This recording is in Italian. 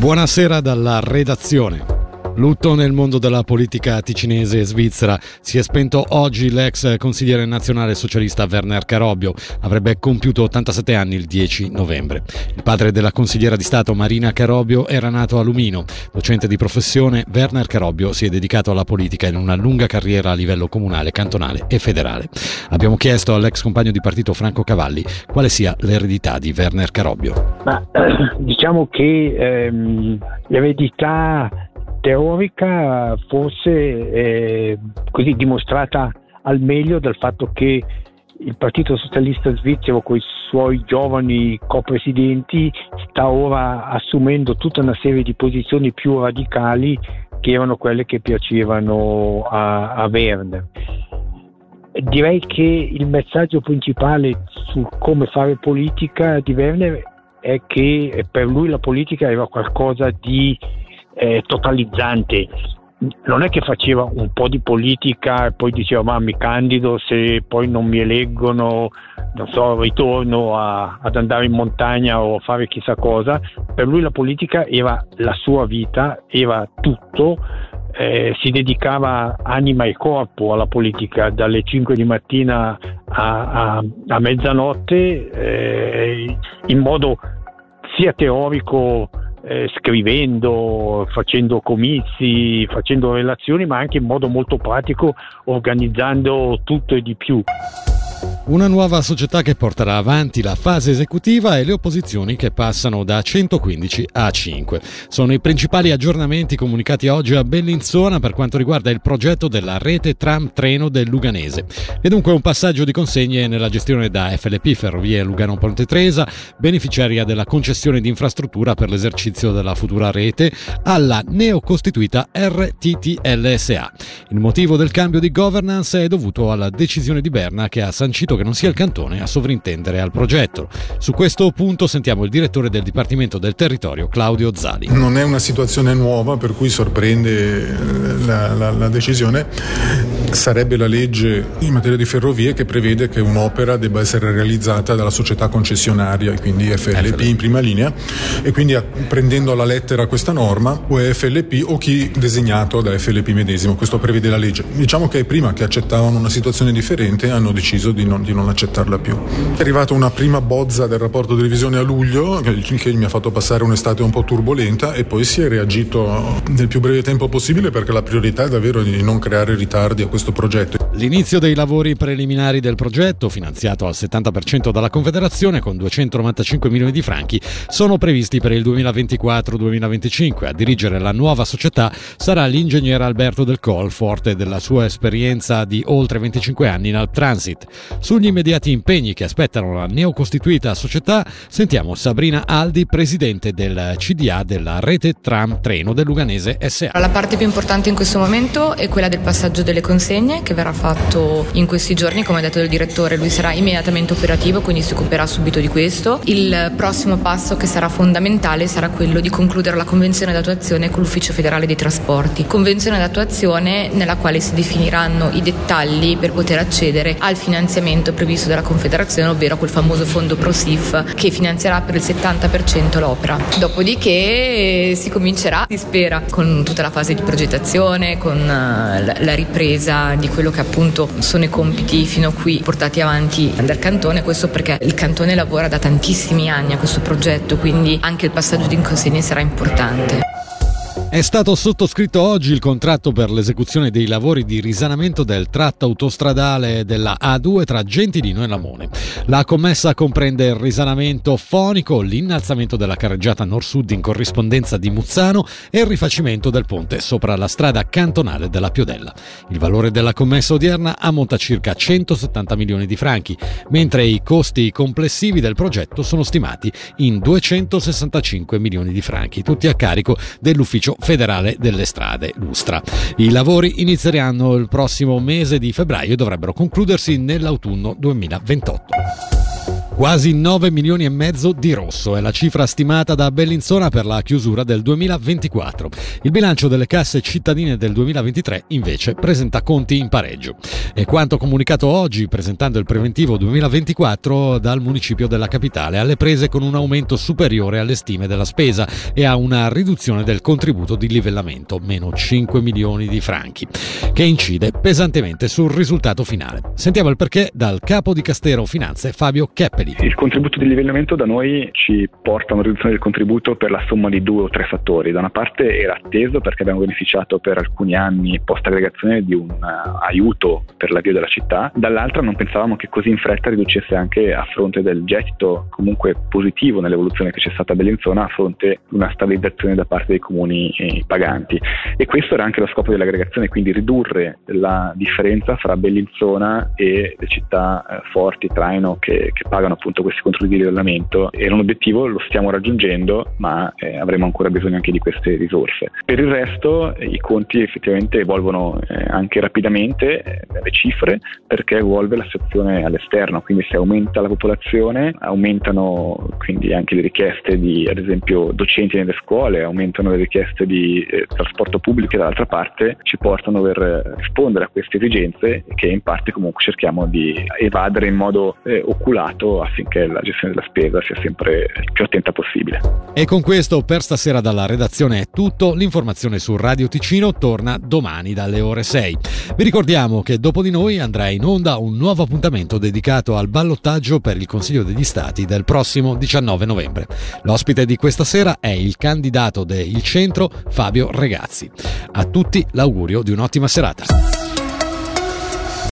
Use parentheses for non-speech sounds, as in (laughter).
Buonasera dalla redazione. Lutto nel mondo della politica ticinese e svizzera. Si è spento oggi l'ex consigliere nazionale socialista Werner Carobbio. Avrebbe compiuto 87 anni il 10 novembre. Il padre della consigliera di Stato Marina Carobbio era nato a Lumino. Docente di professione, Werner Carobbio si è dedicato alla politica in una lunga carriera a livello comunale, cantonale e federale. Abbiamo chiesto all'ex compagno di partito Franco Cavalli quale sia l'eredità di Werner Carobbio. Ma, (clears throat) diciamo che ehm, l'eredità teorica forse eh, così dimostrata al meglio dal fatto che il Partito Socialista Svizzero con i suoi giovani copresidenti sta ora assumendo tutta una serie di posizioni più radicali che erano quelle che piacevano a, a Werner. Direi che il messaggio principale su come fare politica di Werner è che per lui la politica era qualcosa di eh, totalizzante. Non è che faceva un po' di politica e poi diceva ma mi candido se poi non mi eleggono, non so, ritorno a, ad andare in montagna o a fare chissà cosa. Per lui la politica era la sua vita, era tutto, eh, si dedicava anima e corpo alla politica dalle 5 di mattina a, a, a mezzanotte eh, in modo sia teorico eh, scrivendo, facendo comizi, facendo relazioni, ma anche in modo molto pratico organizzando tutto e di più. Una nuova società che porterà avanti la fase esecutiva e le opposizioni che passano da 115 a 5. Sono i principali aggiornamenti comunicati oggi a Bellinzona per quanto riguarda il progetto della rete tram treno del Luganese. E dunque un passaggio di consegne nella gestione da FLP Ferrovie Lugano Ponte Tresa, beneficiaria della concessione di infrastruttura per l'esercizio della futura rete, alla neocostituita RTTLSA. Il motivo del cambio di governance è dovuto alla decisione di Berna che ha sancito che non sia il cantone a sovrintendere al progetto. Su questo punto sentiamo il direttore del Dipartimento del Territorio, Claudio Zali. Non è una situazione nuova per cui sorprende eh, la, la, la decisione. Sarebbe la legge in materia di ferrovie che prevede che un'opera debba essere realizzata dalla società concessionaria, quindi FLP in prima linea, e quindi prendendo alla lettera questa norma o è FLP o chi designato da FLP medesimo. Questo prevede la legge. Diciamo che prima che accettavano una situazione differente hanno deciso di non, di non accettarla più. È arrivata una prima bozza del rapporto di revisione a luglio che mi ha fatto passare un'estate un po' turbolenta e poi si è reagito nel più breve tempo possibile perché la priorità è davvero di non creare ritardi a questo progetto. L'inizio dei lavori preliminari del progetto, finanziato al 70% dalla Confederazione con 295 milioni di franchi, sono previsti per il 2024-2025. A dirigere la nuova società sarà l'ingegnere Alberto Del Col, forte della sua esperienza di oltre 25 anni in Alp Transit. Sugli immediati impegni che aspettano la neocostituita società, sentiamo Sabrina Aldi, presidente del CDA della rete tram treno del Luganese SA. La parte più importante in questo momento è quella del passaggio delle consegne che verrà fatto in questi giorni, come ha detto il direttore, lui sarà immediatamente operativo, quindi si occuperà subito di questo. Il prossimo passo che sarà fondamentale sarà quello di concludere la convenzione d'attuazione con l'Ufficio federale dei trasporti, convenzione d'attuazione nella quale si definiranno i dettagli per poter accedere al finanziamento previsto dalla Confederazione, ovvero quel famoso fondo ProSIF che finanzierà per il 70% l'opera. Dopodiché si comincerà, si spera, con tutta la fase di progettazione, con eh, la ripresa di quello che appunto sono i compiti fino a qui portati avanti dal cantone, questo perché il cantone lavora da tantissimi anni a questo progetto, quindi anche il passaggio di consegne sarà importante. È stato sottoscritto oggi il contratto per l'esecuzione dei lavori di risanamento del tratto autostradale della A2 tra Gentilino e Lamone. La commessa comprende il risanamento fonico, l'innalzamento della carreggiata nord-sud in corrispondenza di Muzzano e il rifacimento del ponte sopra la strada cantonale della Piodella. Il valore della commessa odierna ammonta circa 170 milioni di franchi, mentre i costi complessivi del progetto sono stimati in 265 milioni di franchi, tutti a carico dell'ufficio federale delle strade, Lustra. I lavori inizieranno il prossimo mese di febbraio e dovrebbero concludersi nell'autunno 2028. Quasi 9 milioni e mezzo di rosso è la cifra stimata da Bellinzona per la chiusura del 2024. Il bilancio delle casse cittadine del 2023 invece presenta conti in pareggio. E quanto comunicato oggi presentando il preventivo 2024 dal municipio della capitale alle prese con un aumento superiore alle stime della spesa e a una riduzione del contributo di livellamento, meno 5 milioni di franchi, che incide pesantemente sul risultato finale. Sentiamo il perché dal capo di Castero Finanze Fabio Keppeli. Il contributo di livellamento da noi ci porta a una riduzione del contributo per la somma di due o tre fattori. Da una parte era atteso perché abbiamo beneficiato per alcuni anni post aggregazione di un uh, aiuto per l'avvio della città, dall'altra non pensavamo che così in fretta riducesse anche a fronte del gettito comunque positivo nell'evoluzione che c'è stata a Bellinzona a fronte di una stabilizzazione da parte dei comuni eh, paganti. E questo era anche lo scopo dell'aggregazione, quindi ridurre la differenza fra Bellinzona e le città eh, forti, traino, che, che pagano appunto questi controlli di livellamento. Era un obiettivo, lo stiamo raggiungendo, ma eh, avremo ancora bisogno anche di queste risorse. Per il resto i conti effettivamente evolvono eh, anche rapidamente, eh, le cifre, perché evolve la situazione all'esterno, quindi se aumenta la popolazione, aumentano quindi anche le richieste di ad esempio docenti nelle scuole, aumentano le richieste di eh, trasporto pubblico e dall'altra parte ci portano dover rispondere a queste esigenze che in parte comunque cerchiamo di evadere in modo eh, affinché la gestione della spesa sia sempre più attenta possibile. E con questo per stasera dalla redazione è tutto, l'informazione su Radio Ticino torna domani dalle ore 6. Vi ricordiamo che dopo di noi andrà in onda un nuovo appuntamento dedicato al ballottaggio per il Consiglio degli Stati del prossimo 19 novembre. L'ospite di questa sera è il candidato del centro Fabio Regazzi. A tutti l'augurio di un'ottima serata.